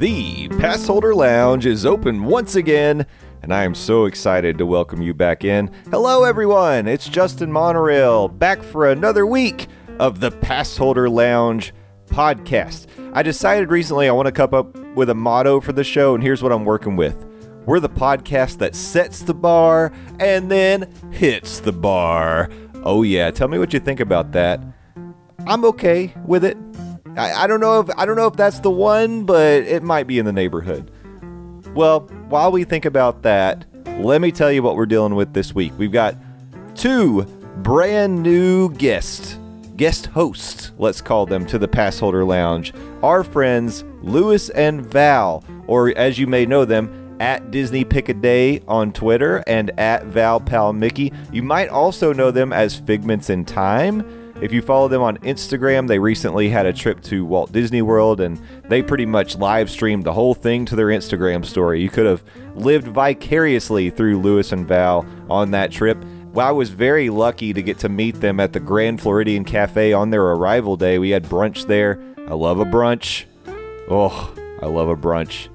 The Passholder Lounge is open once again, and I am so excited to welcome you back in. Hello, everyone. It's Justin Monorail back for another week of the Passholder Lounge podcast. I decided recently I want to come up with a motto for the show, and here's what I'm working with. We're the podcast that sets the bar and then hits the bar. Oh yeah, tell me what you think about that. I'm okay with it. I, I don't know if I don't know if that's the one, but it might be in the neighborhood. Well, while we think about that, let me tell you what we're dealing with this week. We've got two brand new guests, guest hosts, let's call them, to the Passholder Lounge. Our friends Louis and Val, or as you may know them, at Disney Pic a Day on Twitter and at Val Pal Mickey. You might also know them as Figments in Time. If you follow them on Instagram, they recently had a trip to Walt Disney World and they pretty much live streamed the whole thing to their Instagram story. You could have lived vicariously through Louis and Val on that trip. Well, I was very lucky to get to meet them at the Grand Floridian Cafe on their arrival day. We had brunch there. I love a brunch. Oh, I love a brunch.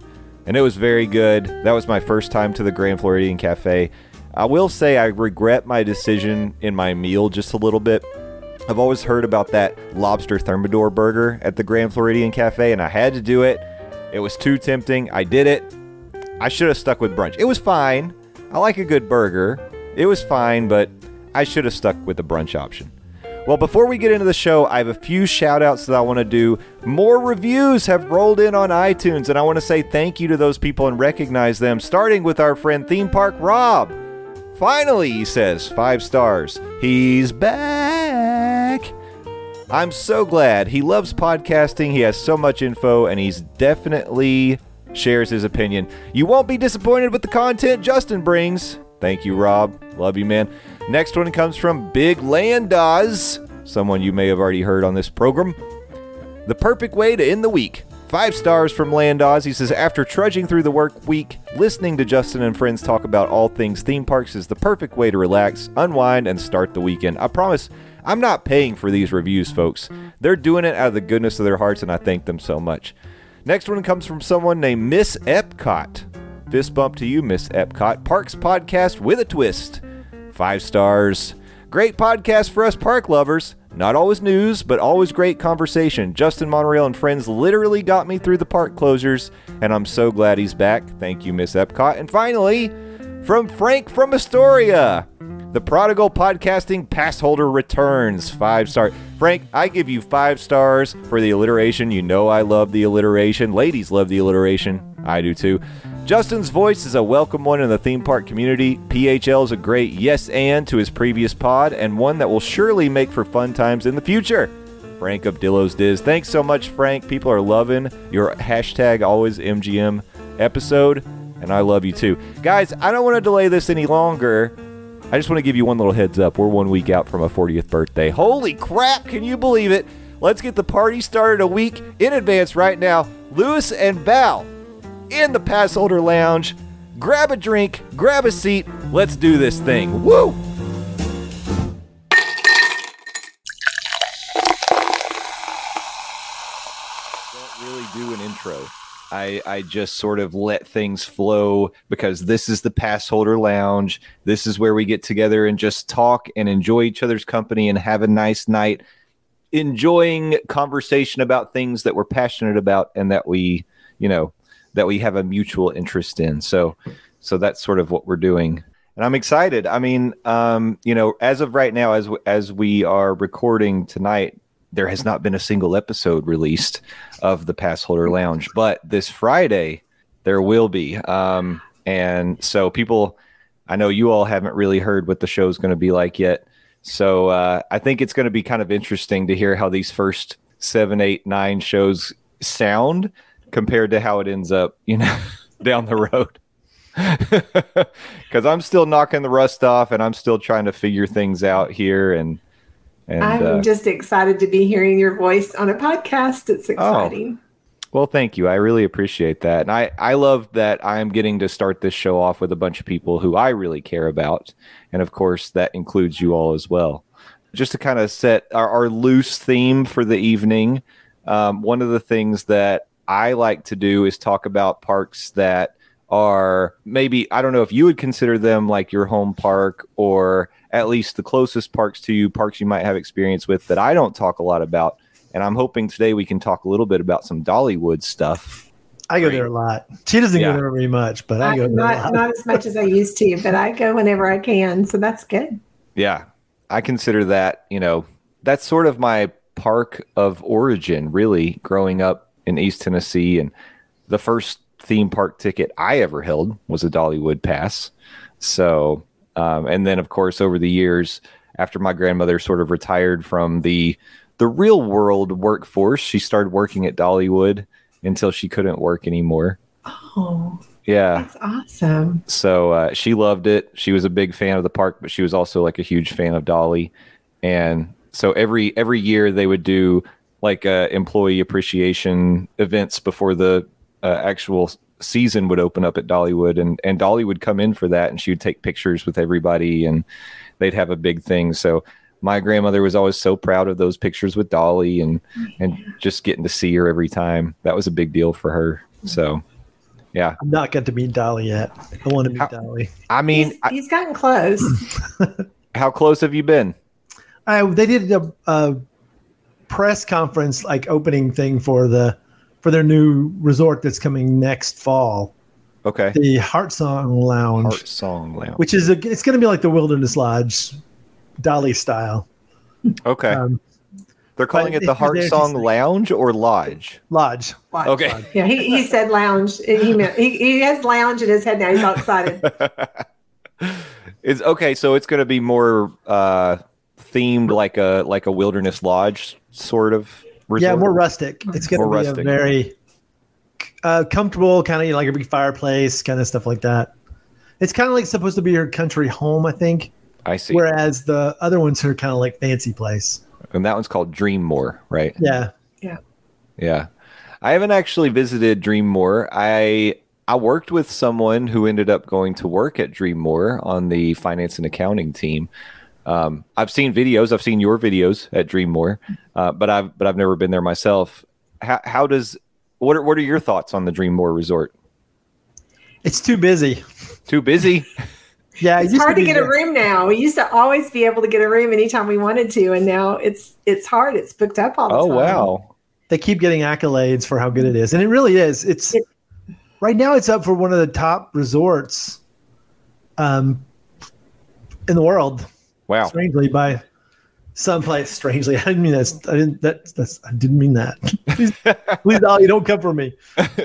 And it was very good. That was my first time to the Grand Floridian Cafe. I will say I regret my decision in my meal just a little bit. I've always heard about that lobster thermidor burger at the Grand Floridian Cafe, and I had to do it. It was too tempting. I did it. I should have stuck with brunch. It was fine. I like a good burger. It was fine, but I should have stuck with the brunch option. Well, before we get into the show, I have a few shout outs that I want to do. More reviews have rolled in on iTunes, and I want to say thank you to those people and recognize them, starting with our friend Theme Park Rob. Finally, he says, five stars. He's back. I'm so glad. He loves podcasting. He has so much info, and he's definitely shares his opinion. You won't be disappointed with the content Justin brings. Thank you, Rob. Love you, man. Next one comes from Big Landaz, someone you may have already heard on this program. The perfect way to end the week. Five stars from Landaz. He says, after trudging through the work week, listening to Justin and friends talk about all things theme parks is the perfect way to relax, unwind, and start the weekend. I promise I'm not paying for these reviews, folks. They're doing it out of the goodness of their hearts, and I thank them so much. Next one comes from someone named Miss Epcot. Fist bump to you, Miss Epcot. Parks podcast with a twist. Five stars. Great podcast for us park lovers. Not always news, but always great conversation. Justin Monorail and friends literally got me through the park closures, and I'm so glad he's back. Thank you, Miss Epcot. And finally, from Frank from Astoria. The Prodigal Podcasting Pass Holder returns. Five star. Frank, I give you five stars for the alliteration. You know I love the alliteration. Ladies love the alliteration. I do too. Justin's voice is a welcome one in the theme park community. PHL is a great yes and to his previous pod, and one that will surely make for fun times in the future. Frank of Dillo's Diz. Thanks so much, Frank. People are loving your hashtag always MGM episode, and I love you too. Guys, I don't want to delay this any longer. I just want to give you one little heads up. We're one week out from a 40th birthday. Holy crap, can you believe it? Let's get the party started a week in advance right now. Louis and Val in the Passholder Lounge. Grab a drink, grab a seat. Let's do this thing. Woo! I, I just sort of let things flow because this is the Passholder Lounge. This is where we get together and just talk and enjoy each other's company and have a nice night, enjoying conversation about things that we're passionate about and that we, you know, that we have a mutual interest in. So, so that's sort of what we're doing, and I'm excited. I mean, um, you know, as of right now, as as we are recording tonight, there has not been a single episode released of the Passholder Lounge, but this Friday there will be. Um, and so people, I know you all haven't really heard what the show is going to be like yet. So uh, I think it's going to be kind of interesting to hear how these first seven, eight, nine shows sound compared to how it ends up, you know, down the road. Because I'm still knocking the rust off, and I'm still trying to figure things out here. And, and I'm uh, just excited to be hearing your voice on a podcast. It's exciting. Oh, well, thank you. I really appreciate that, and I I love that I'm getting to start this show off with a bunch of people who I really care about, and of course that includes you all as well. Just to kind of set our, our loose theme for the evening. Um, one of the things that I like to do is talk about parks that are maybe I don't know if you would consider them like your home park or at least the closest parks to you, parks you might have experience with that I don't talk a lot about. And I'm hoping today we can talk a little bit about some Dollywood stuff. I go there a lot. She doesn't yeah. go there very much, but I, I go there not, not as much as I used to, but I go whenever I can. So that's good. Yeah. I consider that, you know, that's sort of my park of origin, really, growing up in East Tennessee. And the first theme park ticket I ever held was a Dollywood pass. So, um, and then of course over the years, after my grandmother sort of retired from the the real world workforce, she started working at Dollywood until she couldn't work anymore. Oh, yeah, that's awesome. So uh, she loved it. She was a big fan of the park, but she was also like a huge fan of Dolly. And so every every year they would do like uh, employee appreciation events before the uh, actual season would open up at Dollywood, and and Dolly would come in for that, and she would take pictures with everybody, and they'd have a big thing. So my grandmother was always so proud of those pictures with Dolly, and and just getting to see her every time. That was a big deal for her. So. Yeah, I'm not got to meet Dolly yet. I want to meet how, Dolly. I mean, he's, he's gotten close. how close have you been? I, they did a, a press conference, like opening thing for the for their new resort that's coming next fall. Okay. The Heart Song Lounge. Heart Song Lounge. Which is a, it's going to be like the Wilderness Lodge, Dolly style. Okay. Um, They're calling it the Heart Song Lounge or Lodge? Lodge. Lodge. Okay. Lodge. Yeah, he, he said lounge. He, meant, he, he has lounge in his head now. He's all excited. it's okay. So it's going to be more uh, themed like a like a wilderness lodge sort of resort? Yeah, more rustic. It's going to be rustic. a very uh, comfortable, kind of like a big fireplace, kind of stuff like that. It's kind of like supposed to be your country home, I think. I see. Whereas the other ones are kind of like fancy place. And that one's called Dreammore, right? Yeah. Yeah. Yeah. I haven't actually visited Dreammore. I I worked with someone who ended up going to work at Dreammore on the finance and accounting team. Um, I've seen videos. I've seen your videos at Dreammore, uh, but I've but I've never been there myself. How, how does what are what are your thoughts on the Dreammore Resort? It's too busy. Too busy. yeah, it it's hard to, to get there. a room now. We used to always be able to get a room anytime we wanted to, and now it's it's hard. It's booked up all the oh, time. Oh wow! They keep getting accolades for how good it is, and it really is. It's it, right now it's up for one of the top resorts um, in the world. Wow. Strangely, by someplace strangely. I didn't mean that. I didn't. That, that's. I didn't mean that. please, please, Ollie, don't come for me.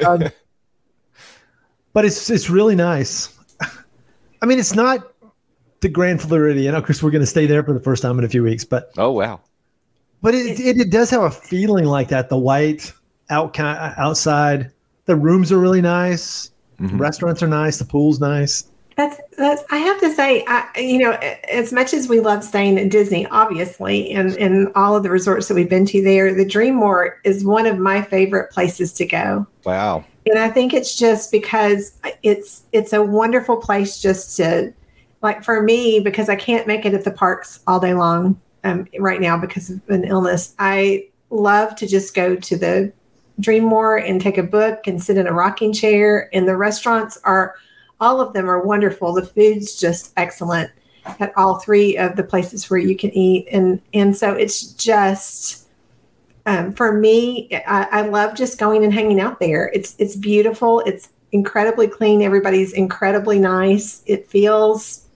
Um, but it's it's really nice. I mean, it's not the Grand Floridian. Of course, we're going to stay there for the first time in a few weeks. But oh wow, but it it, it does have a feeling like that. The white out outside. The rooms are really nice. Mm-hmm. Restaurants are nice. The pool's nice. That's that's. I have to say, I, you know, as much as we love staying at Disney, obviously, and and all of the resorts that we've been to there, the Dream Dreammore is one of my favorite places to go. Wow. And I think it's just because it's it's a wonderful place just to, like for me, because I can't make it at the parks all day long um, right now because of an illness. I love to just go to the Dream Dreammore and take a book and sit in a rocking chair. And the restaurants are all of them are wonderful. The food's just excellent at all three of the places where you can eat, and and so it's just um, for me. I, I love just going and hanging out there. It's it's beautiful. It's incredibly clean. Everybody's incredibly nice. It feels,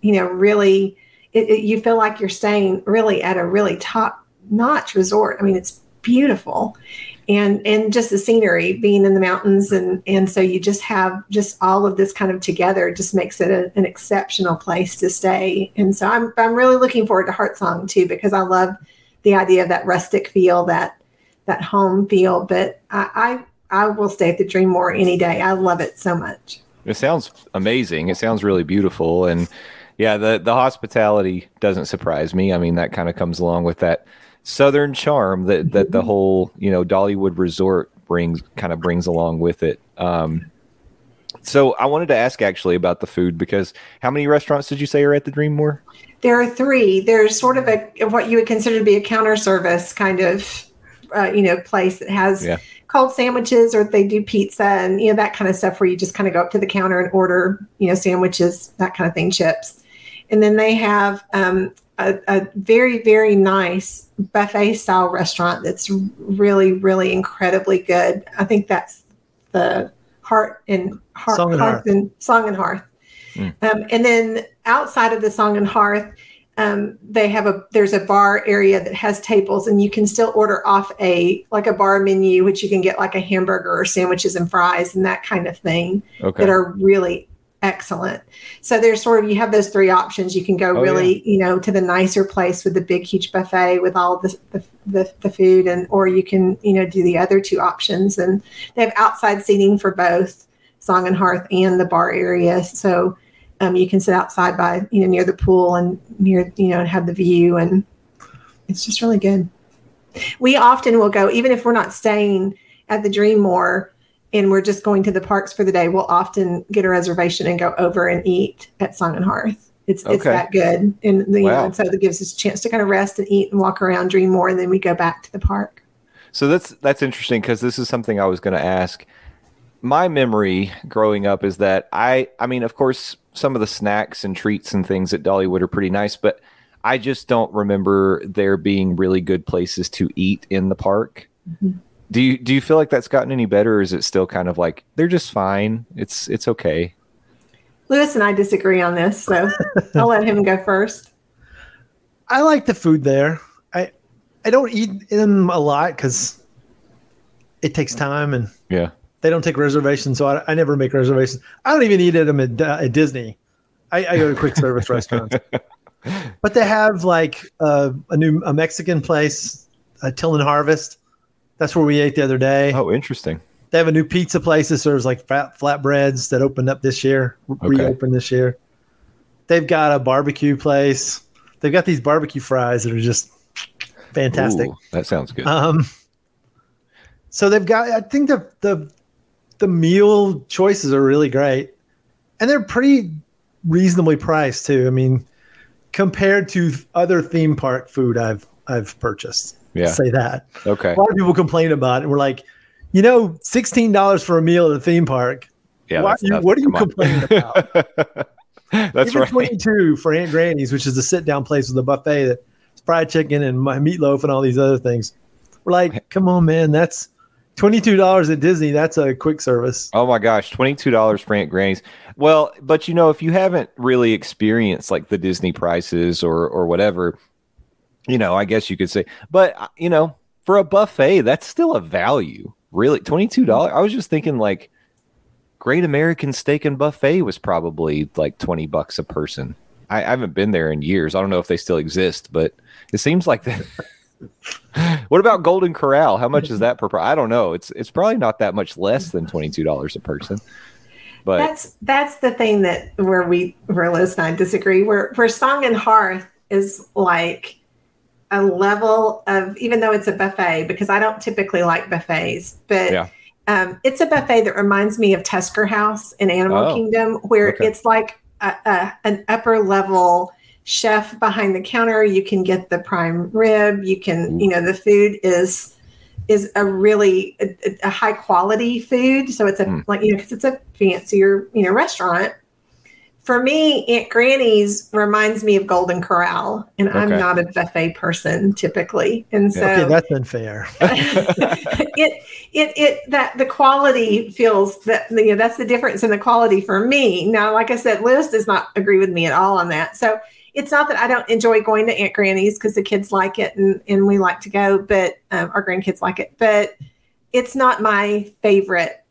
you know, really. It, it, you feel like you're staying really at a really top notch resort. I mean, it's beautiful and and just the scenery being in the mountains and and so you just have just all of this kind of together just makes it a, an exceptional place to stay. And so i'm i'm really looking forward to heart song too because i love the idea of that rustic feel that that home feel. But i i, I will stay at the Dreammore any day. I love it so much. It sounds amazing. It sounds really beautiful. And yeah the the hospitality doesn't surprise me. I mean that kind of comes along with that southern charm that that the mm-hmm. whole you know Dollywood resort brings kind of brings along with it. Um, so I wanted to ask actually about the food because how many restaurants did you say are at the Dreammore? There are three. There's sort of a what you would consider to be a counter service kind of uh, you know place that has Yeah. cold sandwiches or they do pizza and you know that kind of stuff where you just kind of go up to the counter and order you know sandwiches that kind of thing chips and then they have um, a, a very very nice buffet style restaurant that's really really incredibly good i think that's the heart and heart, Song and Hearth. and song and hearth Mm. um, and then outside of the song and hearth um, they have a there's a bar area that has tables and you can still order off a like a bar menu which you can get like a hamburger or sandwiches and fries and that kind of thing Okay. that are really excellent. So there's sort of you have those three options. You can go Oh, really you know to the nicer place with the big huge buffet with all the, the the the food and or you can you know do the other two options. And they have outside seating for both song and hearth and the bar area. So um, you can sit outside by you know near the pool and near you know and have the view. And it's just really good. We often will go even if we're not staying at the dreammore and we're just going to the parks for the day we'll often get a reservation and go over and eat at song and hearth it's, it's that good and you Wow. know and so that gives us a chance to kind of rest and eat and walk around dream more, and then we go back to the park So that's that's interesting because this is something I was going to ask. My memory growing up is that I I mean, of course, some of the snacks and treats and things at Dollywood are pretty nice, but I just don't remember there being really good places to eat in the park. Mhm. Do you do you feel like that's gotten any better, or is it still kind of like they're just fine? It's it's okay. Louis and i disagree on this so i'll let him go first I like the food there. I I don't eat them a lot because it takes time and Yeah. they don't take reservations, so I, I never make reservations. I don't even eat at them at, uh, at Disney. I, I go to quick service restaurants, but they have like uh, a new a Mexican place, uh, Till and Harvest. That's where we ate the other day. Oh, interesting. They have a new pizza place that serves like fat flatbreads that opened up this year, Okay. reopened this year. They've got a barbecue place. They've got these barbecue fries that are just fantastic. Ooh, that sounds good. Um, so they've got. I think the the the meal choices are really great, and they're pretty reasonably priced too. I mean, compared to other theme park food I've I've purchased. Yeah. Say that. Okay. A lot of people complain about it. And we're like, you know, sixteen dollars for a meal at a theme park. Yeah. That's you- what are you on. complaining about? that's Even right. twenty two for Aunt Granny's, which is a sit down place with a buffet that's fried chicken and my meatloaf and all these other things. We're like, come on, man, that's twenty two dollars at Disney. That's a quick service. Oh my gosh, twenty two dollars for Aunt Granny's. Well, but you know, if you haven't really experienced like the Disney prices or or whatever, you know, I guess you could say. But uh, you know, for a buffet, that's still a value. Really, twenty two dollars. I was just thinking like Great American Steak and Buffet was probably like twenty bucks a person. I, I haven't been there in years. I don't know if they still exist, but it seems like that. what about Golden Corral? How much is that per? I don't know. It's it's probably not that much less than twenty two dollars a person. But that's that's the thing that where we where Liz and I disagree. Where where Song and Hearth is like a level of even though it's a buffet because I don't typically like buffets, but Yeah. um, it's a buffet that reminds me of Tusker House in Animal Oh, Kingdom, where okay. it's like a, a, an upper level chef behind the counter. You can get the prime rib. You can you know the food is is a really a, a high quality food. So it's a Mm. like you know because it's a fancier you know restaurant. For me, Aunt Granny's reminds me of Golden Corral, and I'm not a buffet person typically, and so Okay, that's unfair. it it it that the quality feels that you know that's the difference in the quality for me. Now, like I said, Liz does not agree with me at all on that. So it's not that I don't enjoy going to Aunt Granny's because the kids like it and and we like to go, but um, our grandkids like it. But it's not my favorite.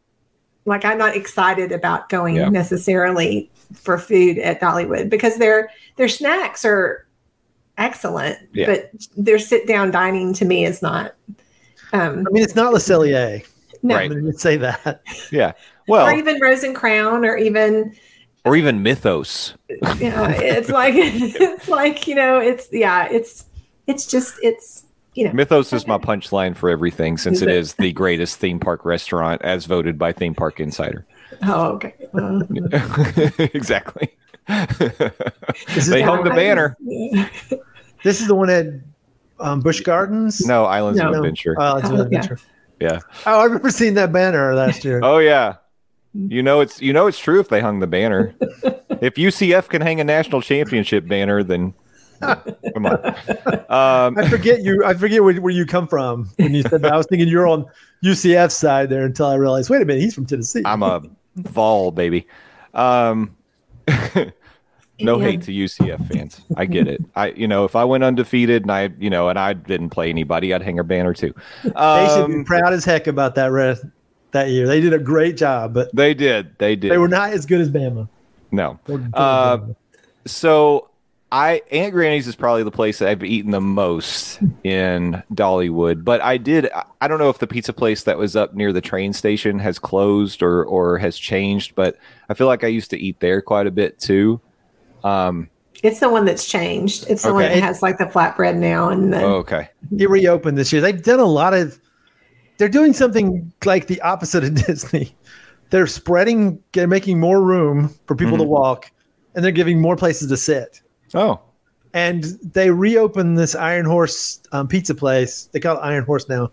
Like I'm not excited about going Yeah. necessarily for food at Dollywood because their their snacks are excellent, Yeah. but their sit down dining to me is not. Um, I mean, it's not Le Cellier. no, Right. I'm say that. yeah, Well, or even Rose and Crown, or even or even Mythos. yeah, it's like it's like you know, it's yeah, it's it's just it's you know, Mythos is my punchline for everything since Is it it? is the greatest theme park restaurant as voted by Theme Park Insider. Oh okay. Well, exactly. This is they the hung the one- banner. Yeah. This is the one at um, Busch Gardens. No, Islands No. of Adventure. Oh, it's an Oh, adventure. Yeah. Oh, I remember seeing that banner last year. Oh yeah. You know it's you know it's true if they hung the banner. if UCF can hang a national championship banner, then come on. Um, I forget you. I forget where, where you come from when you said that. I was thinking you're on UCF side there until I realized. Wait a minute, he's from Tennessee. I'm a Vol baby. Um, no Yeah. hate to UCF fans. I get it. I you know if I went undefeated and I you know and I didn't play anybody, I'd hang a banner too. they should be Um, proud as heck about that rest that year. They did a great job, but they did. They did. they were not as good as Bama. no. Or- or Uh, Bama. So I Aunt Granny's is probably the place that I've eaten the most in Dollywood. But I did I- I don't know if the pizza place that was up near the train station has closed or or has changed, but I feel like I used to eat there quite a bit too. Um It's the one that's changed. It's the one that has like the flatbread now and the oh, okay. it reopened this year. They've done a lot of. They're doing something like the opposite of Disney. They're spreading. They're making more room for people to Mhm. walk, and they're giving more places to sit. Oh. and they reopened this Iron Horse um, pizza place. They call it Iron Horse now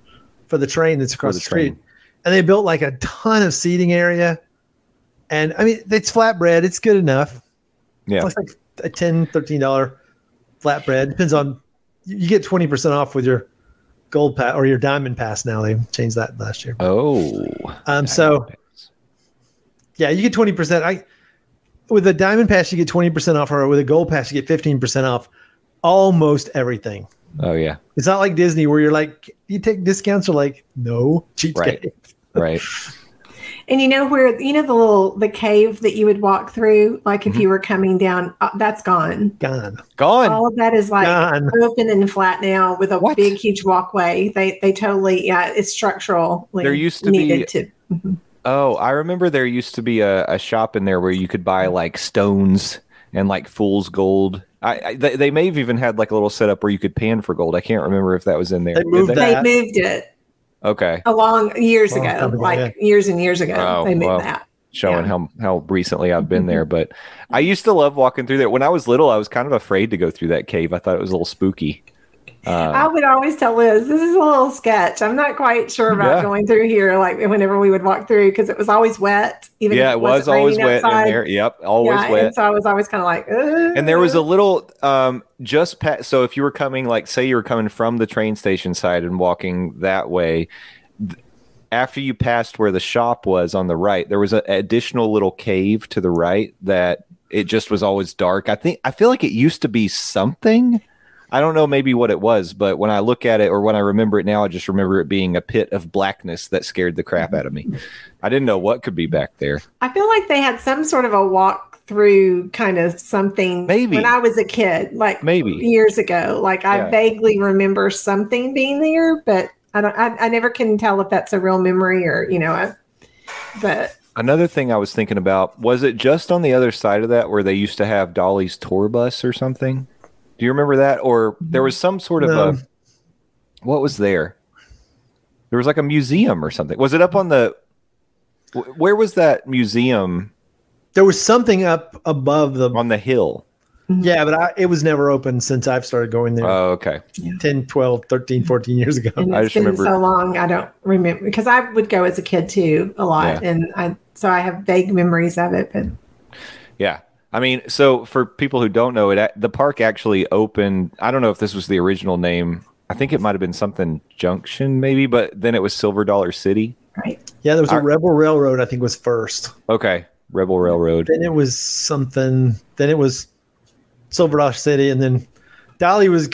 for the train that's across the the, street. train. And they built like a ton of seating area. And I mean, it's flatbread. It's good enough. Yeah. It's like a $10, $13 flatbread. Depends on, you get 20% off with your gold pass or your diamond pass now. They changed that last year. Oh. Um, so yeah, you get 20%. I with a diamond pass, you get 20% off, or with a gold pass, you get 15% off almost everything. Oh yeah. It's not like Disney where you're like, you take discounts or like, no, cheapskate. Right. Right. And you know where you know the little the cave that you would walk through, like if Mm-hmm. you were coming down, uh, that's gone. Gone. Gone. All of that is like Gone. open and flat now with a What? big, huge walkway. They they totally yeah, it's structural. There used to be- needed to. Oh, I remember there used to be a, a shop in there where you could buy like stones and like fool's gold. I, I they, they may have even had like a little setup where you could pan for gold. I can't remember if that was in there. They moved They that. moved it Okay, a long years Long ago, ago, like yeah. years and years ago. Oh, they moved wow. that. showing Yeah. how how recently I've been there. But I used to love walking through there. When I was little, I was kind of afraid to go through that cave. I thought it was a little spooky. I Um, would always tell Liz, this is a little sketch. I'm not quite sure about Yeah. going through here, like whenever we would walk through, because it was always wet. Even yeah, it was always wet outside. in there. Yep, always yeah, wet. And so I was always kind of like, Ugh. And there was a little um just past so if you were coming like say you were coming from the train station side and walking that way th- after you passed where the shop was on the right there was an additional little cave to the right that it just was always dark. I think I feel like it used to be something I don't know maybe what it was, but when I look at it or when I remember it now, I just remember it being a pit of blackness that scared the crap out of me. I didn't know what could be back there. I feel like they had some sort of a walk through kind of something Maybe. when I was a kid, like Maybe. years ago. Like Yeah. I vaguely remember something being there, but I don't. I, I never can tell if that's a real memory or you know. I, but Another thing I was thinking about was it just on the other side of that where they used to have Dolly's tour bus or something? Do you remember that? Or there was some sort of No. a what was there? There was like a museum or something. Was it up on the where was that museum There was something up above the. on the hill? Yeah, but I, it was never open since I've started going there Oh, okay. 10, 12, 13, 14 years ago. and I just been remember- so long. I don't remember because I would go as a kid too a lot, Yeah. and I so I have vague memories of it. But Yeah. I mean, so for people who don't know it, the park actually opened. I don't know if this was the original name. I think it might have been something Junction, maybe, but then it was Silver Dollar City. right, Yeah, there was a Rebel Railroad, I think, was first. Okay, Rebel Railroad. Then it was something. Then it was Silver Dollar City, and then Dolly was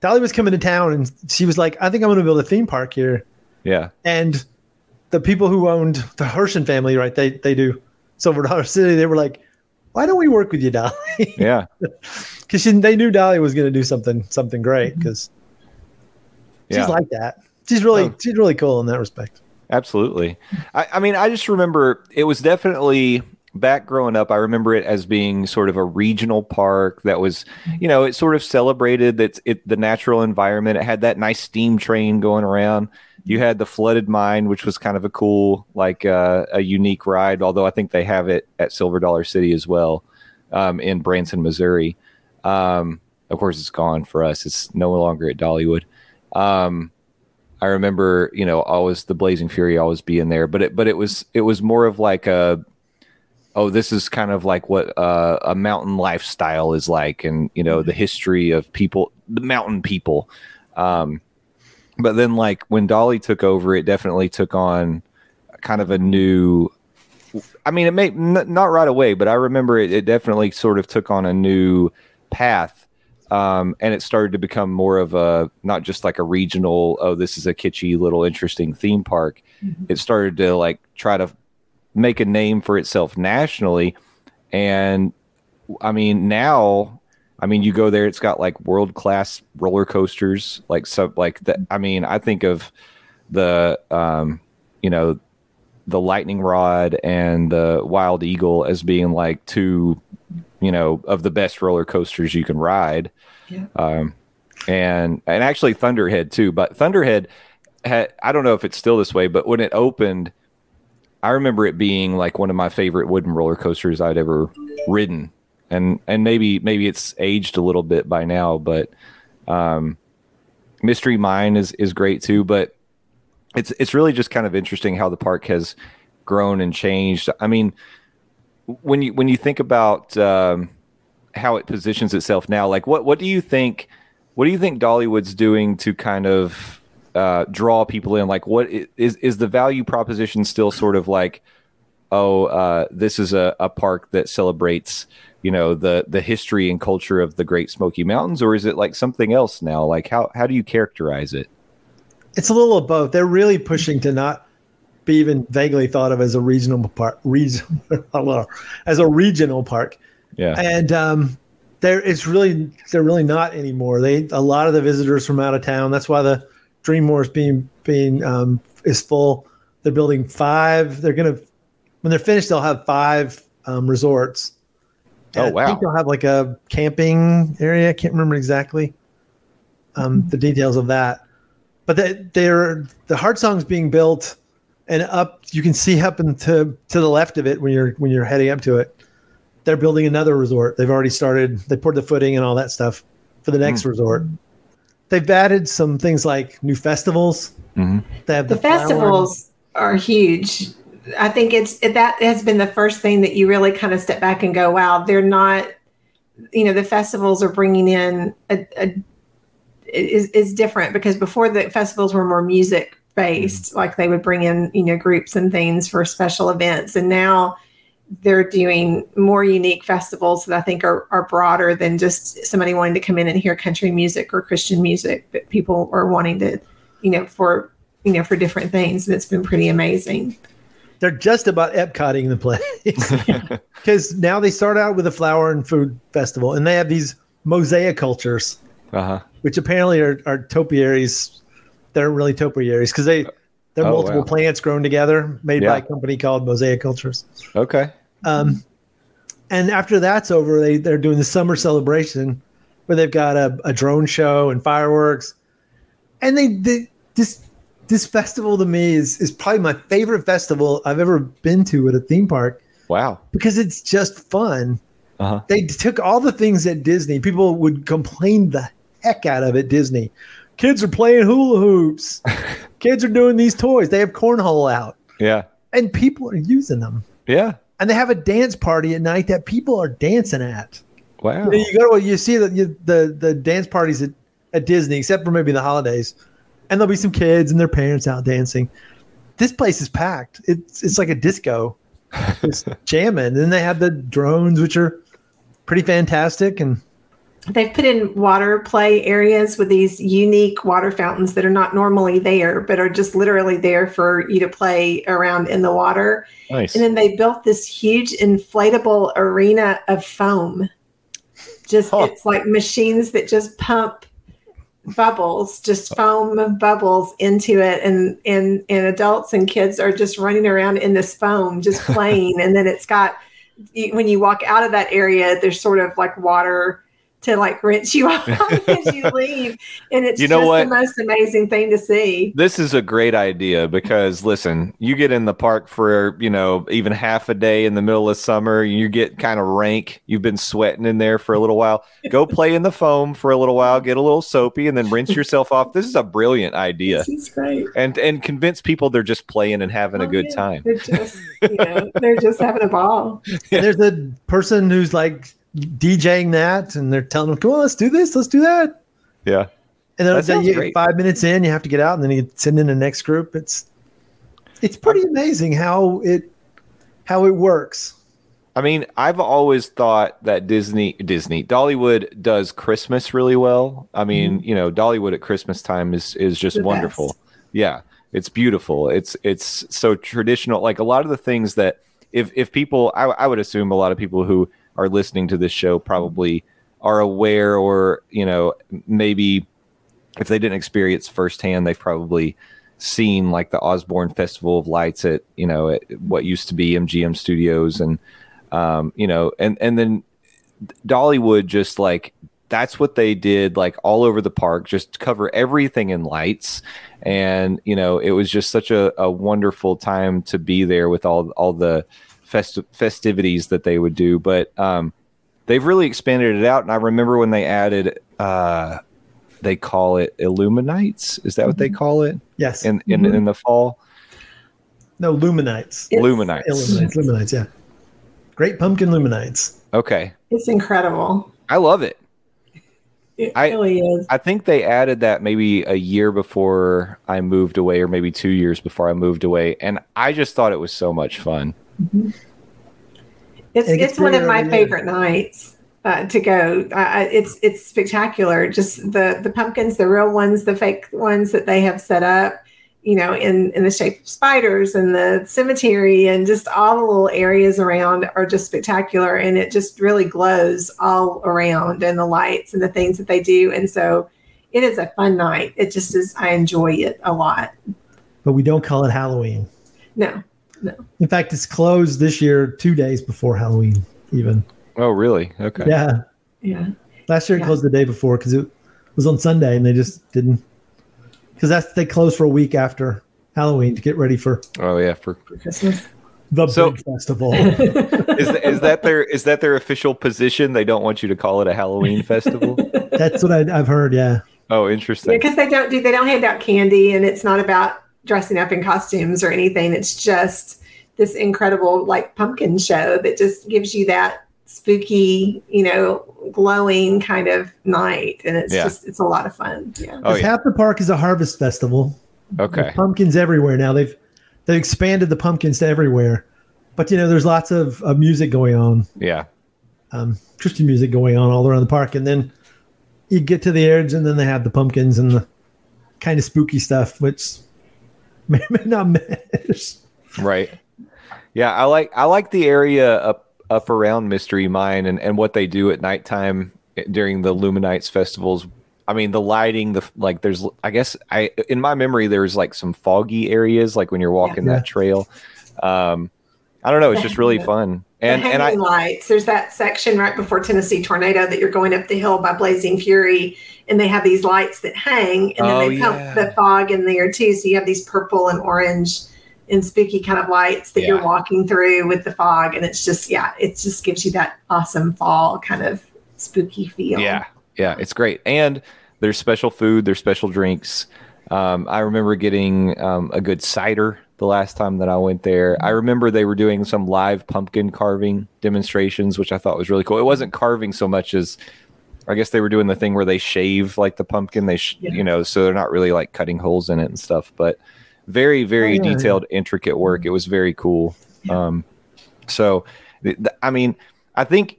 Dolly was coming to town, and she was like, "I think I'm going to build a theme park here." Yeah, And the people who owned the Herschend family, right? They they do Silver Dollar City. They were like, "Why don't we work with you, Dolly?" yeah. Because they knew Dolly was going to do something something great. Mm-hmm. Because she's like that. She's really Oh. she's really cool in that respect. Absolutely. I, I mean, I just remember it was definitely back growing up. I remember it as being sort of a regional park that was, you know, it sort of celebrated that it the natural environment. It had that nice steam train going around. You had the flooded mine, which was kind of a cool, like uh, a unique ride. Although I think they have it at Silver Dollar City as well, um, in Branson, Missouri. Um, of course, it's gone for us. It's no longer at Dollywood. Um, I remember, you know, always the Blazing Fury always being there, but it but it was it was more of like a oh, this is kind of like what uh, a mountain lifestyle is like, and you know the history of people, the mountain people. Um, but then, like when Dolly took over, it definitely took on kind of a new. I mean, it may n- not right away, but I remember it, it definitely sort of took on a new path um, and it started to become more of a not just like a regional oh this is a kitschy little interesting theme park mm-hmm. it started to like try to make a name for itself nationally and i mean now i mean you go there it's got like world class roller coasters like so like that i mean i think of the um you know the lightning rod and the wild eagle as being like two you know, of the best roller coasters you can ride. Yeah. Um, and and actually Thunderhead too. But Thunderhead had I don't know if it's still this way, but when it opened, I remember it being like one of my favorite wooden roller coasters I'd ever ridden. And and maybe maybe it's aged a little bit by now, but um, Mystery Mine is is great too. But it's it's really just kind of interesting how the park has grown and changed. I mean, when you when you think about um, how it positions itself now, like what what do you think? What do you think Dollywood's doing to kind of uh, draw people in? Like, what is is the value proposition still sort of like, oh, uh, this is a, a park that celebrates you know the the history and culture of the Great Smoky Mountains, or is it like something else now? Like, how how do you characterize it? It's a little of both. They're really pushing to not be even vaguely thought of as a regional park, region, as a regional park. Yeah. And um, there, it's really they're really not anymore. They a lot of the visitors from out of town. That's why the Dream is being being um, is full. They're building five. They're gonna when they're finished, they'll have five um, resorts. And oh wow! I think they'll have like a camping area. I can't remember exactly um, the details of that, but they, they're the Heart Song's being built and up you can see up into to the left of it when you're when you're heading up to it they're building another resort they've already started they poured the footing and all that stuff for the next mm. resort they've added some things like new festivals mm-hmm. the, the festivals are huge i think it's it, that has been the first thing that you really kind of step back and go wow they're not you know the festivals are bringing in a, a is, is different because before the festivals were more music based mm-hmm. like they would bring in you know groups and things for special events and now they're doing more unique festivals that I think are, are broader than just somebody wanting to come in and hear country music or Christian music, but people are wanting to, you know, for you know, for different things. And it's been pretty amazing. They're just about Epcotting the place. Because now they start out with a flower and food festival and they have these mosaic cultures, uh-huh. which apparently are, are topiaries they're really topiaries because they they're oh, multiple wow. plants grown together, made yeah. by a company called Mosaic Cultures. Okay. Um, and after that's over, they they're doing the summer celebration where they've got a, a drone show and fireworks, and they, they this this festival to me is is probably my favorite festival I've ever been to at a theme park. Wow! Because it's just fun. Uh-huh. They took all the things at Disney. People would complain the heck out of it. Disney kids are playing hula hoops. kids are doing these toys. They have cornhole out. Yeah. And people are using them. Yeah. And they have a dance party at night that people are dancing at. Wow. You, know, you go to you see the, the the dance parties at, at Disney, except for maybe the holidays, and there'll be some kids and their parents out dancing. This place is packed. It's it's like a disco. It's jamming. And then they have the drones, which are pretty fantastic, and they've put in water play areas with these unique water fountains that are not normally there, but are just literally there for you to play around in the water. Nice. And then they built this huge inflatable arena of foam. Just huh. it's like machines that just pump bubbles, just foam of bubbles into it, and and and adults and kids are just running around in this foam, just playing. and then it's got when you walk out of that area, there's sort of like water to like rinse you off as you leave. And it's You know just what? the most amazing thing to see. This is a great idea because listen, you get in the park for, you know, even half a day in the middle of summer, you get kind of rank. You've been sweating in there for a little while. Go play in the foam for a little while, get a little soapy and then rinse yourself off. This is a brilliant idea. This is great. And and convince people they're just playing and having a Oh, good yeah. time. They're just, you know, they're just having a ball. And there's a person who's like DJing that, and they're telling them, "Come on, let's do this, let's do that." Yeah. And then That you, five minutes in, you have to get out, and then you send in the next group. It's it's pretty amazing how it how it works. I mean, I've always thought that Disney, Disney, Dollywood does Christmas really well. I mean, mm-hmm. you know, Dollywood at Christmas time is is just The wonderful. best. Yeah, it's beautiful. It's it's so traditional. Like a lot of the things that if if people, I, I would assume a lot of people who are listening to this show probably are aware, or you know, maybe if they didn't experience firsthand, they've probably seen like the Osborne Festival of Lights at you know at what used to be MGM Studios and um, you know, and and then Dollywood just like that's what they did like all over the park, just cover everything in lights, and you know it was just such a, a wonderful time to be there with all all the festi- festivities that they would do, but um, they've really expanded it out, and I remember when they added. Uh, they call it Illuminates. Is that what they call it Yes. in in, Mhm. in the fall? no LumiNights. It's- LumiNights. Illuminites. LumiNights. Yeah. Great pumpkin LumiNights. Okay, It's incredible. I love it. It I- really is. I think they added that maybe a year before I moved away, or maybe two years before I moved away, and I just thought it was so much fun. It's it it's one of my favorite nights uh, to go. Uh, it's it's spectacular. Just the the pumpkins, the real ones, the fake ones that they have set up. You know, in in the shape of spiders and the cemetery and just all the little areas around are just spectacular, and it just really glows all around and the lights and the things that they do. And so, it is a fun night. It just is. I enjoy it a lot. But we don't call it Halloween. No, In fact, it's closed this year two days before Halloween, even. Oh, really? Okay. Yeah. yeah. Last year it Yeah. closed the day before because it was on Sunday and they just didn't. Because that's they closed for a week after Halloween to get ready for Oh, yeah. For For Christmas. the So- big festival. is is that their is that their official position? They don't want you to call it a Halloween festival. that's what I, I've heard. Yeah. Oh, interesting. because they don't do they don't hand out candy, and it's not about dressing up in costumes or anything. It's just this incredible like pumpkin show that just gives you that spooky, you know, glowing kind of night, and it's Yeah. just it's a lot of fun. Yeah. Oh, 'Cause yeah. half the park is a harvest festival. Okay. There's pumpkins everywhere now. They've they've expanded the pumpkins to everywhere. But you know, there's lots of, of music going on, Yeah. um, Christian music going on all around the park, and then you get to the edge, and then they have the pumpkins and the kind of spooky stuff, which may may not mesh. Right. Yeah, I like I like the area up up around Mystery Mine and, and what they do at nighttime during the LumiNights festivals. I mean, the lighting, the like. There's, I guess, I in my memory, there's like some foggy areas, like when you're walking Yeah. that trail. Um, I don't know. It's just really fun, and the and I lights. There's that section right before Tennessee Tornado that you're going up the hill by Blazing Fury, and they have these lights that hang, and then Oh, they pump yeah. the fog in there too. So you have these purple and orange and spooky kind of lights that Yeah. you're walking through with the fog, and it's just yeah, it just gives you that awesome fall kind of spooky feel. Yeah, yeah, it's great. And there's special food, there's special drinks. Um, I remember getting um, a good cider the last time that I went there. I remember they were doing some live pumpkin carving demonstrations, which I thought was really cool. It wasn't carving so much as I guess they were doing the thing where they shave like the pumpkin. They, sh- Yeah. you know, so they're not really like cutting holes in it and stuff. But very, very Oh, yeah, yeah. detailed, intricate work. It was very cool. Yeah. Um, so, th- th- I mean, I think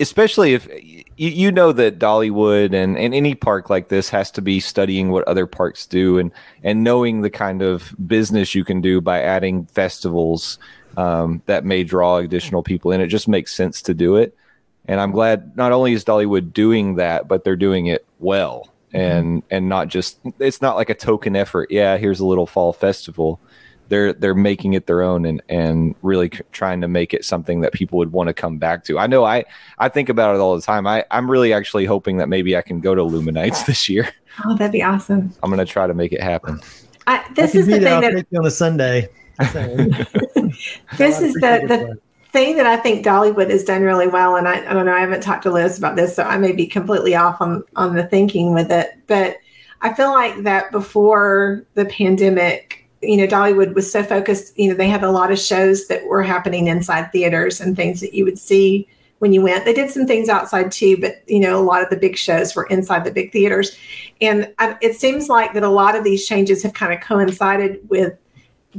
especially if you, you know that Dollywood and, and any park like this has to be studying what other parks do and and knowing the kind of business you can do by adding festivals um, that may draw additional people in. It just makes sense to do it. And I'm glad not only is Dollywood doing that, but they're doing it well mm-hmm. and and not just it's not like a token effort. Yeah, here's a little fall festival. they're they're making it their own and and really c- trying to make it something that people would want to come back to. I know I I think about it all the time. I I'm really actually hoping that maybe I can go to LumiNights this year. Oh, that'd be awesome. I'm gonna try to make it happen. I, I this can is the be there. thing I'll that take you on a Sunday. this is the the it. Thing that I think Dollywood has done really well, and I, I don't know, I haven't talked to Liz about this, so I may be completely off on on the thinking with it, but I feel like that before the pandemic, you know, Dollywood was so focused. You know, they had a lot of shows that were happening inside theaters and things that you would see when you went. They did some things outside too, but you know, a lot of the big shows were inside the big theaters, and I, it seems like that a lot of these changes have kind of coincided with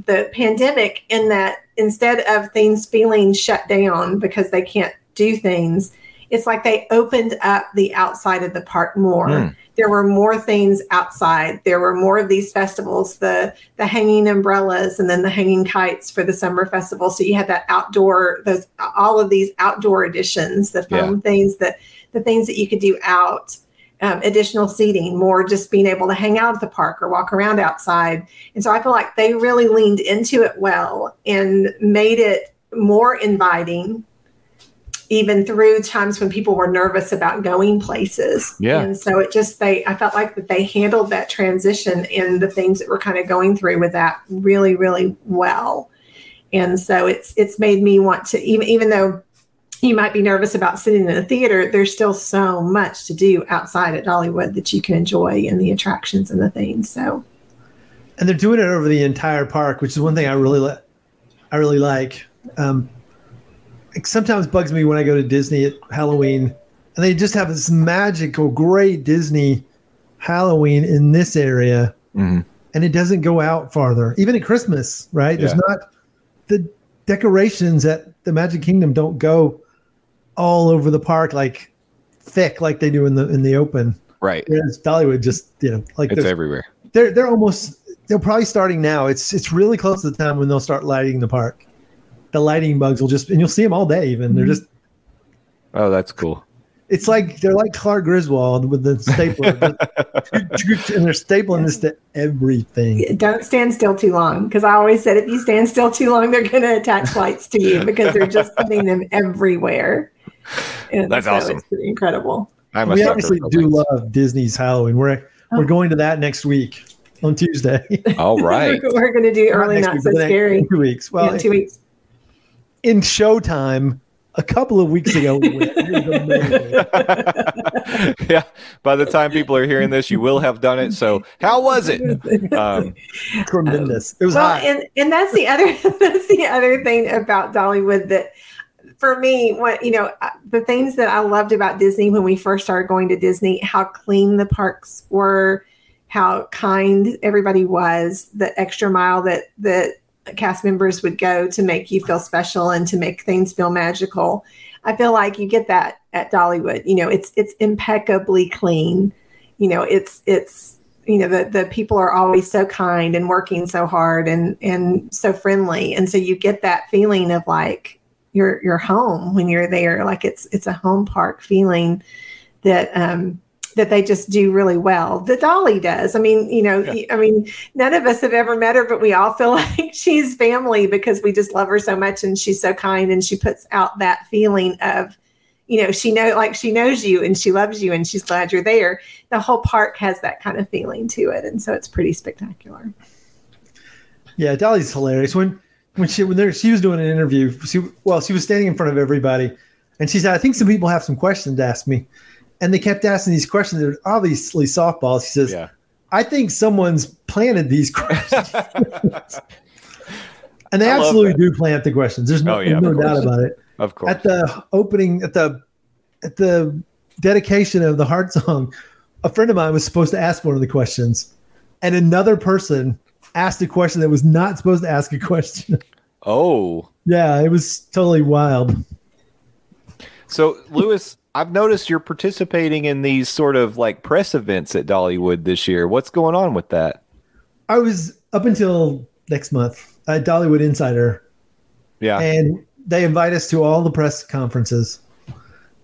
the pandemic in that instead of things feeling shut down because they can't do things, it's like they opened up the outside of the park more. Mm. There were more things outside. There were more of these festivals, the the hanging umbrellas and then the hanging kites for the summer festival. So you had that outdoor, those all of these outdoor additions, the foam things that the things that you could do out um, additional seating, more just being able to hang out at the park or walk around outside. And so I feel like they really leaned into it well and made it more inviting, even through times when people were nervous about going places. Yeah. And so it just, they, I felt like that they handled that transition and the things that we're kind of going through with that really, really well. And so it's, it's made me want to, even, even though you might be nervous about sitting in a theater, there's still so much to do outside at Dollywood that you can enjoy and the attractions and the things. So and they're doing it over the entire park, which is one thing I really li- I really like. Um, it sometimes bugs me when I go to Disney at Halloween, and they just have this magical, great Disney Halloween in this area, Mhm. and it doesn't go out farther. Even at Christmas, right? There's not the decorations at the Magic Kingdom don't go all over the park like thick like they do in the in the open. Right. Whereas Dollywood just you know like It's everywhere. they're they're almost they're probably starting now. It's it's really close to the time when they'll start lighting the park. The lighting bugs will just and you'll see them all day. Even they're mm-hmm. just Oh, that's cool. it's like they're like Clark Griswold with the stapler, and they're stapling this to everything. don't stand still too long because I always said if you stand still too long, they're going to attach lights to you because they're just putting them everywhere. And That's so awesome. It's pretty incredible. I'm We sucker obviously do lights. love Disney's Halloween. We're we're going to that next week on Tuesday. All right. We're going to do early, Not not next so week, but the next- scary. in two weeks. Well, yeah, two weeks. in Showtime, a couple of weeks ago, we went. It was amazing. yeah. By the time people are hearing this, you will have done it. So, how was it? Um, tremendous. It was well, hot. and and that's the other that's the other thing about Dollywood that for me, what you know, uh, the things that I loved about Disney when we first started going to Disney, how clean the parks were, how kind everybody was, the extra mile that that cast members would go to make you feel special and to make things feel magical. I feel like you get that at Dollywood. You know, it's it's impeccably clean. You know, it's it's you know the the people are always so kind and working so hard and and so friendly and so you get that feeling of like you're you're home when you're there. Like it's it's a home park feeling that um that they just do really well. The dolly does. I mean you know Yeah. i mean none of us have ever met her but we all feel like she's family because we just love her so much and she's so kind and she puts out that feeling of you know she know like she knows you and she loves you and she's glad you're there. The whole park has that kind of feeling to it. And so it's pretty spectacular. Yeah, Dolly's hilarious. When when she when there, she was doing an interview, she well, she was standing in front of everybody, and she said, "I think some people have some questions to ask me," and they kept asking these questions. They're obviously softballs. She says, yeah. "I think someone's planted these questions," and they I absolutely do plant the questions. There's no, Oh, yeah, no doubt about it. Of course. At the opening, at the at the dedication of the HeartSong, a friend of mine was supposed to ask one of the questions, and another person asked a question that was not supposed to ask a question. oh. Yeah, it was totally wild. So, Louis, I've noticed you're participating in these sort of like press events at Dollywood this year. What's going on with that? I was up until next month at Dollywood Insider, Yeah. and they invite us to all the press conferences,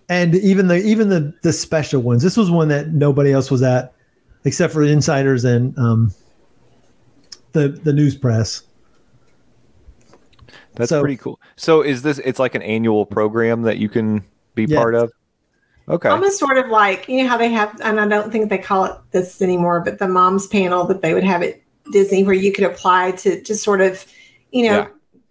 and even the even the the special ones. This was one that nobody else was at, except for insiders and um, the the news press. That's So- pretty cool. So is this? It's like an annual program that you can be Yes. part of. Okay. Almost sort of like you know how they have, and I don't think they call it this anymore, but the moms panel that they would have at Disney, where you could apply to just sort of, you know, Yeah.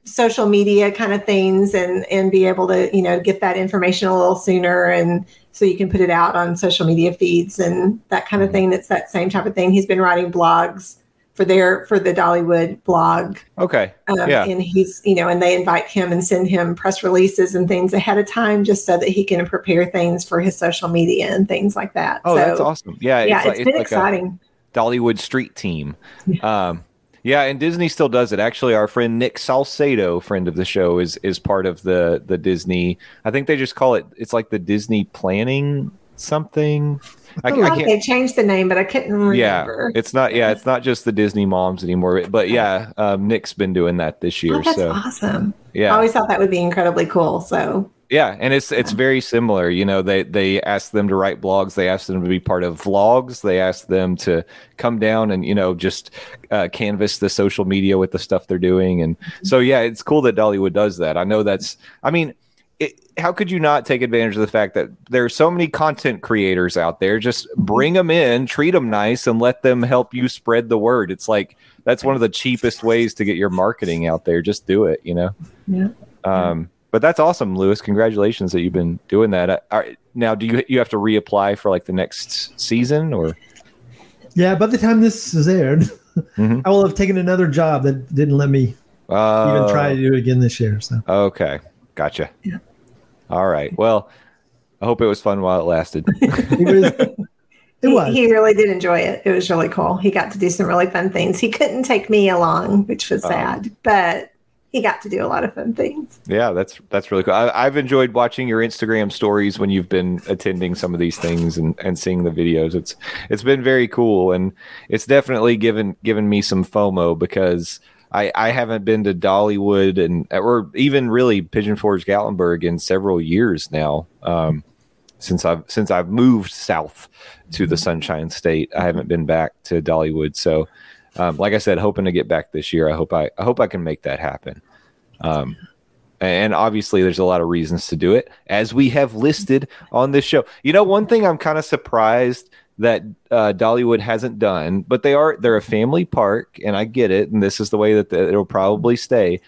social media kind of things, and and be able to you know get that information a little sooner, and so you can put it out on social media feeds and that kind of mm-hmm. thing. It's that same type of thing. He's been writing blogs for their for the Dollywood blog okay. um, Yeah. and he's you know and they invite him and send him press releases and things ahead of time just so that he can prepare things for his social media and things like that Oh, so that's awesome. Yeah. yeah it's like, it's been like exciting Dollywood street team. Um, yeah, and Disney still does it. Actually, our friend Nick Salcedo, friend of the show, is is part of the the Disney. I think they just call it. It's like the Disney planning something. I, I I can't. they changed the name but i couldn't remember. Yeah, it's not. Yeah, it's not just the Disney moms anymore. But yeah, um, Nick's been doing that this year. oh, that's so awesome Yeah, i always thought that would be incredibly cool so yeah, and it's it's very similar. You know, they they ask them to write blogs. They ask them to be part of vlogs. They ask them to come down and you know just uh, canvas the social media with the stuff they're doing. And so yeah, it's cool that Dollywood does that. I know that's. I mean. It, how could you not take advantage of the fact that there are so many content creators out there? Just bring them in, treat them nice, and let them help you spread the word. It's like that's one of the cheapest ways to get your marketing out there. Just do it, you know. yeah Um, but that's awesome, Louis. Congratulations that you've been doing that. Uh, now, do you you have to reapply for like the next season or? Yeah, by the time this is aired, Mhm. I will have taken another job that didn't let me Uh, even try to do it again this year. So Okay, gotcha. Yeah. All right. Well, I hope it was fun while it lasted. it was. It he, was. he really did enjoy it it was really cool he got to do some really fun things he couldn't take me along which was Oh. sad but he got to do a lot of fun things yeah, that's that's really cool. I, I've enjoyed watching your Instagram stories when you've been attending some of these things and, and seeing the videos. It's it's been very cool, and it's definitely given given me some FOMO because. I, I haven't been to Dollywood and or even really Pigeon Forge Gatlinburg in several years now. Um, since I've since I've moved south to the Sunshine State, I haven't been back to Dollywood. So, um, like I said, hoping to get back this year. I hope I I hope I can make that happen. Um, and obviously, there's a lot of reasons to do it, as we have listed on this show. You know, one thing I'm kind of surprised that uh, Dollywood hasn't done, but they are they're a family park, and I get it, and this is the way that the, it'll probably stay.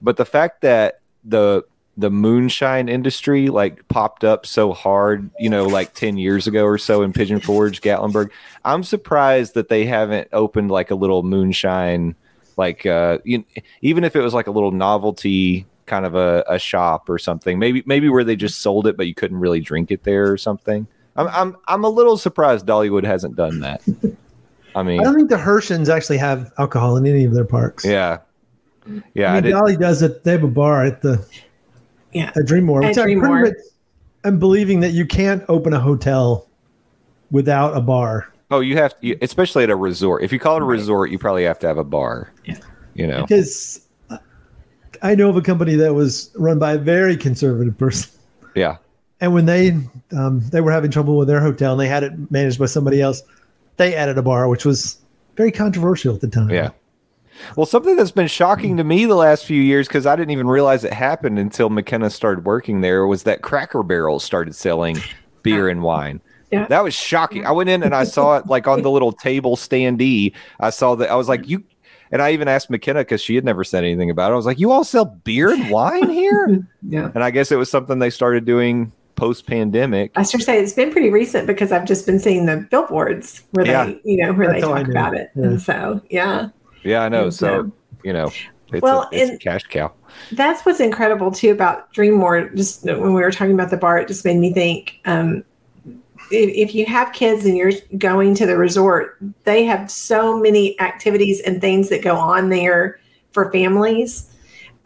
But the fact that the the moonshine industry like popped up so hard, you know, like 10 years ago or so in Pigeon Forge, Gatlinburg. I'm surprised that they haven't opened like a little moonshine, like, uh, you, even if it was like a little novelty kind of a, a shop or something, maybe, maybe where they just sold it, but you couldn't really drink it there or something. I'm, I'm, I'm a little surprised Dollywood hasn't done that. I mean, I don't think the Herschends actually have alcohol in any of their parks. yeah. Yeah. I I mean, did, Dolly does it. They have a bar at the Yeah. at DreamMore. At which I'm DreamMore. much- I'm believing that you can't open a hotel without a bar. Oh, you have to, especially at a resort. If you call it a Right. resort, you probably have to have a bar. Yeah. You know. Because I know of a company that was run by a very conservative person, Yeah. And when they um, they were having trouble with their hotel and they had it managed by somebody else, they added a bar, which was very controversial at the time. Yeah. Well, something that's been shocking to me the last few years because I didn't even realize it happened until McKenna started working there was that Cracker Barrel started selling beer and wine. Yeah. That was shocking. I went in and I saw it like on the little table standee. I saw that. I was like, you. And I even asked McKenna because she had never said anything about it. I was like, you all sell beer and wine here? yeah and I guess it was something they started doing post pandemic. I should say it's been pretty recent because I've just been seeing the billboards where Yeah. they, you know, where That's they talk about it. Yeah. And so, yeah, Yeah, I know. And, So, um, you know, it's, well, a, it's a and- cash cow. that's what's incredible too about DreamMore. Just when we were talking about the bar, it just made me think. Um, if, if you have kids and you're going to the resort, they have so many activities and things that go on there for families.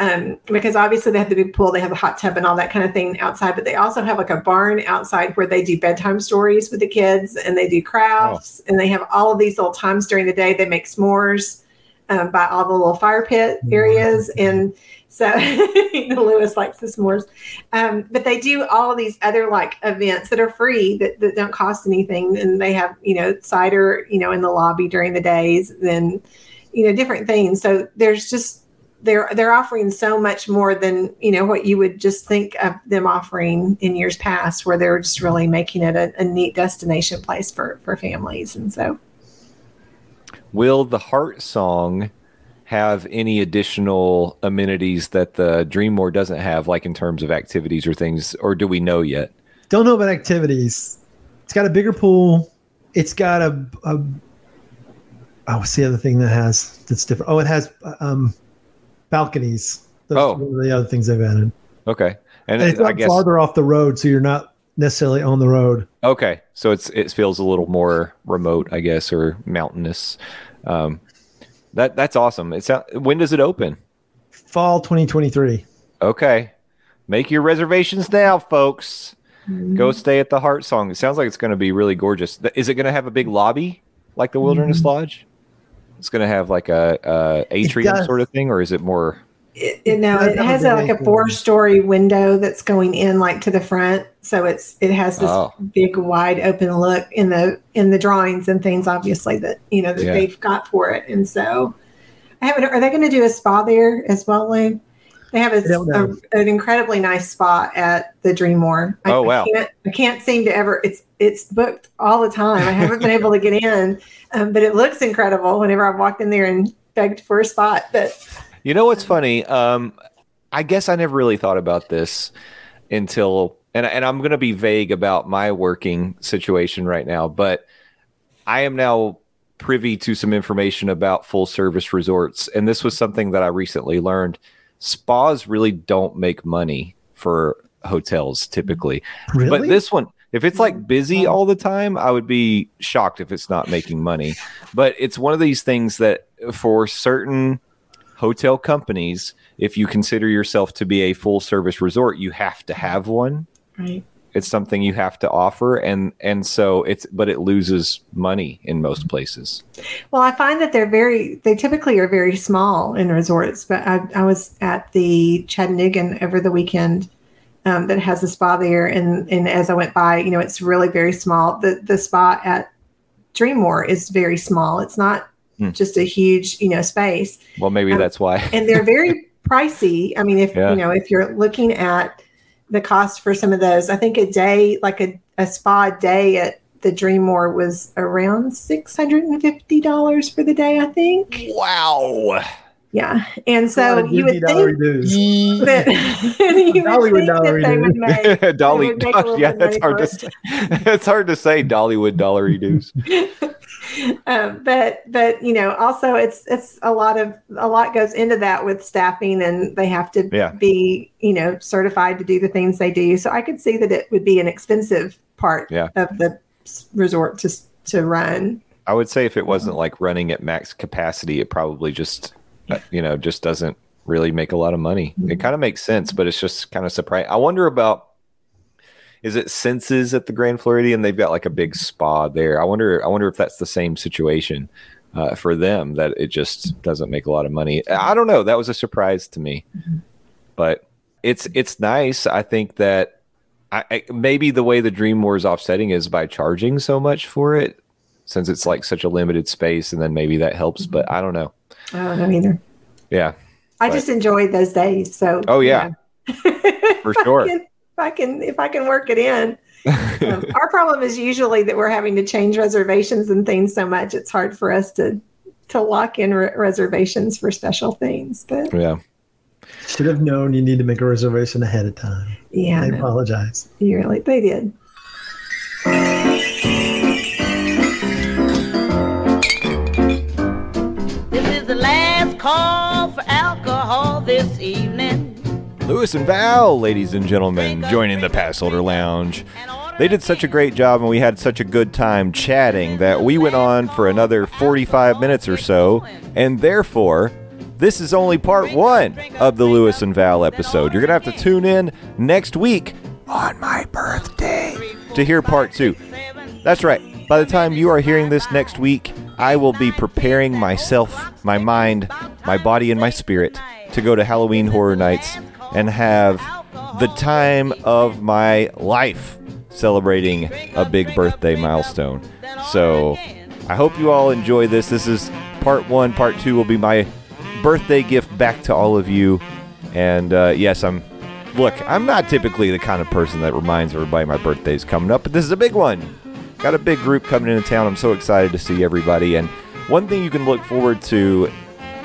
Um, because obviously they have the big pool, they have a hot tub and all that kind of thing outside, but they also have like a barn outside where they do bedtime stories with the kids and they do crafts and they have all of these little times during the day. They make s'mores um, by all the little fire pit areas. And so Louis likes the s'mores. Um, but they do all of these other like events that are free that, that don't cost anything. And they have, you know, cider, you know, in the lobby during the days and, you know, different things. So there's just, they're they're offering so much more than you know what you would just think of them offering in years past, where they're just really making it a, a neat destination place for for families, and so. Will the HeartSong have any additional amenities that the DreamMore doesn't have, like in terms of activities or things, or do we know yet? Don't know about activities. It's got a bigger pool. It's got a, a oh, what's the other thing that has that's different? Oh, it has um, balconies. Those Oh. one of the other things they've added. Okay, and, And it's I guess farther off the road, so you're not necessarily on the road. okay, so it's it feels a little more remote, I guess, or mountainous. Um, that that's awesome. It's when does it open? Fall 2023. Okay, make your reservations now, folks. Go stay at the HeartSong. It sounds like it's going to be really gorgeous. Is it going to have a big lobby like the Wilderness Lodge? It's going to have like a, a atrium sort of thing, or is it more? It, it, no, it has a, like a four-story window that's going in like to the front, so it's it has this Oh. big, wide open look in the in the drawings and things, obviously that you know that Yeah. they've got for it. And so, I haven't. Are they going to do a spa there as well, Lou? They have a, I a- an incredibly nice spa at the DreamMore. I, Oh, wow. I can't, I can't seem to ever. It's it's booked all the time. I haven't been able to get in, um, but it looks incredible whenever I've walked in there and begged for a spot. But You know what's funny? Um, I guess I never really thought about this until, and and I'm going to be vague about my working situation right now, but I am now privy to some information about full service resorts, and this was something that I recently learned. Spas really don't make money for hotels typically, Really? but this one. If it's like busy all the time, I would be shocked if it's not making money. But it's one of these things that for certain hotel companies, if you consider yourself to be a full service resort, you have to have one. right. It's something you have to offer and and so it's but it loses money in most places. Well, I find that they're very, they typically are very small in resorts, but I, I was at the Chattanooga over the weekend um, that has a spa there. And, and as I went by, you know, it's really very small. The, the spa at DreamMore is very small. It's not Hmm. just a huge, you know, space. Well, maybe Um, that's why. And they're very pricey. I mean, if, Yeah. you know, if you're looking at the cost for some of those, I think a day, like a, a spa day at the DreamMore was around $650 for the day, I think. Wow. Yeah. And so you would dollar think dues. that, you would Dollywood think that they would make. Dolly, would make a yeah, that's hard to say. It's hard to say. Dollywood dollary dues. um, but but you know also it's it's a lot of a lot goes into that with staffing and they have to Yeah. be you know certified to do the things they do so i could see that it would be an expensive part Yeah. of the resort to to run I would say if it wasn't like running at max capacity, it probably just, Uh, you know, just doesn't really make a lot of money. It mm-hmm. kind of makes sense, but it's just kind of surprising. I wonder about, is it Senses at the Grand Floridian? They've got like a big spa there. I wonder, I wonder if that's the same situation uh, for them that it just doesn't make a lot of money. I don't know. That was a surprise to me, mm-hmm. but it's it's nice. I think that I, I, maybe the way the DreamMore is offsetting is by charging so much for it, since it's like such a limited space, and then maybe that helps. But mm-hmm. I don't know. I don't know either Yeah, i Right. just enjoyed those days so Oh, yeah. you know. For If I sure. can- if i can if i can work it in um, our problem is usually that we're having to change reservations and things so much it's hard for us to to lock in re- reservations for special things but yeah. Should have known you need to make a reservation ahead of time. yeah I no, apologize. you really they did Louis and Val, ladies and gentlemen, joining the Passholder Lounge. They did such a great job and we had such a good time chatting that we went on for another 45 minutes or so, and therefore, this is only part one of the Louis and Val episode. You're going to have to tune in next week on my birthday to hear part two. That's right. By the time you are hearing this next week, I will be preparing myself, my mind, my body, and my spirit to go to Halloween Horror Nights and have the time of my life celebrating a big birthday milestone. So I hope you all enjoy this. This is part one. Part two will be my birthday gift back to all of you. And uh, yes, I'm. Look, I'm not typically the kind of person that reminds everybody my birthday's coming up, but this is a big one. Got a big group coming into town. I'm so excited to see everybody. And one thing you can look forward to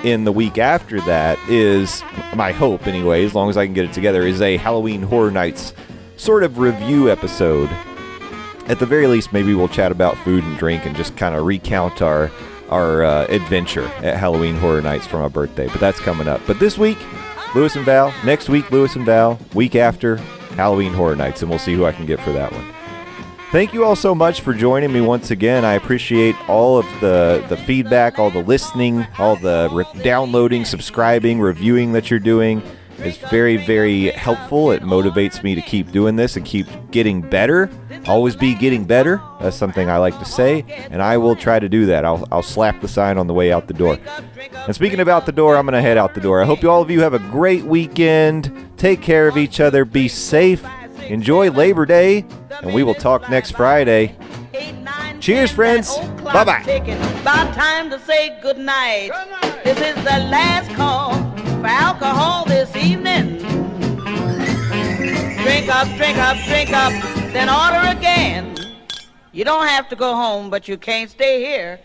in the week after that is my hope, anyway, as long as I can get it together, is a Halloween Horror Nights sort of review episode. At the very least, maybe we'll chat about food and drink and just kind of recount our our uh, adventure at Halloween Horror Nights for my birthday. But that's coming up. But this week, Louis and Val. Next week, Louis and Val. Week after, Halloween Horror Nights, and we'll see who I can get for that one. Thank you all so much for joining me once again. I appreciate all of the, the feedback, all the listening, all the re- downloading, subscribing, reviewing that you're doing. It's very, very helpful. It motivates me to keep doing this and keep getting better. Always be getting better. That's something I like to say, and I will try to do that. I'll, I'll slap the sign on the way out the door. And speaking of out the door, I'm going to head out the door. I hope you all of you have a great weekend. Take care of each other. Be safe. Enjoy Labor Day, and we will talk next Friday. Cheers, friends. Bye bye. About time to say good night. This is the last call for alcohol this evening. Drink up, drink up, drink up, then order again. You don't have to go home, but you can't stay here.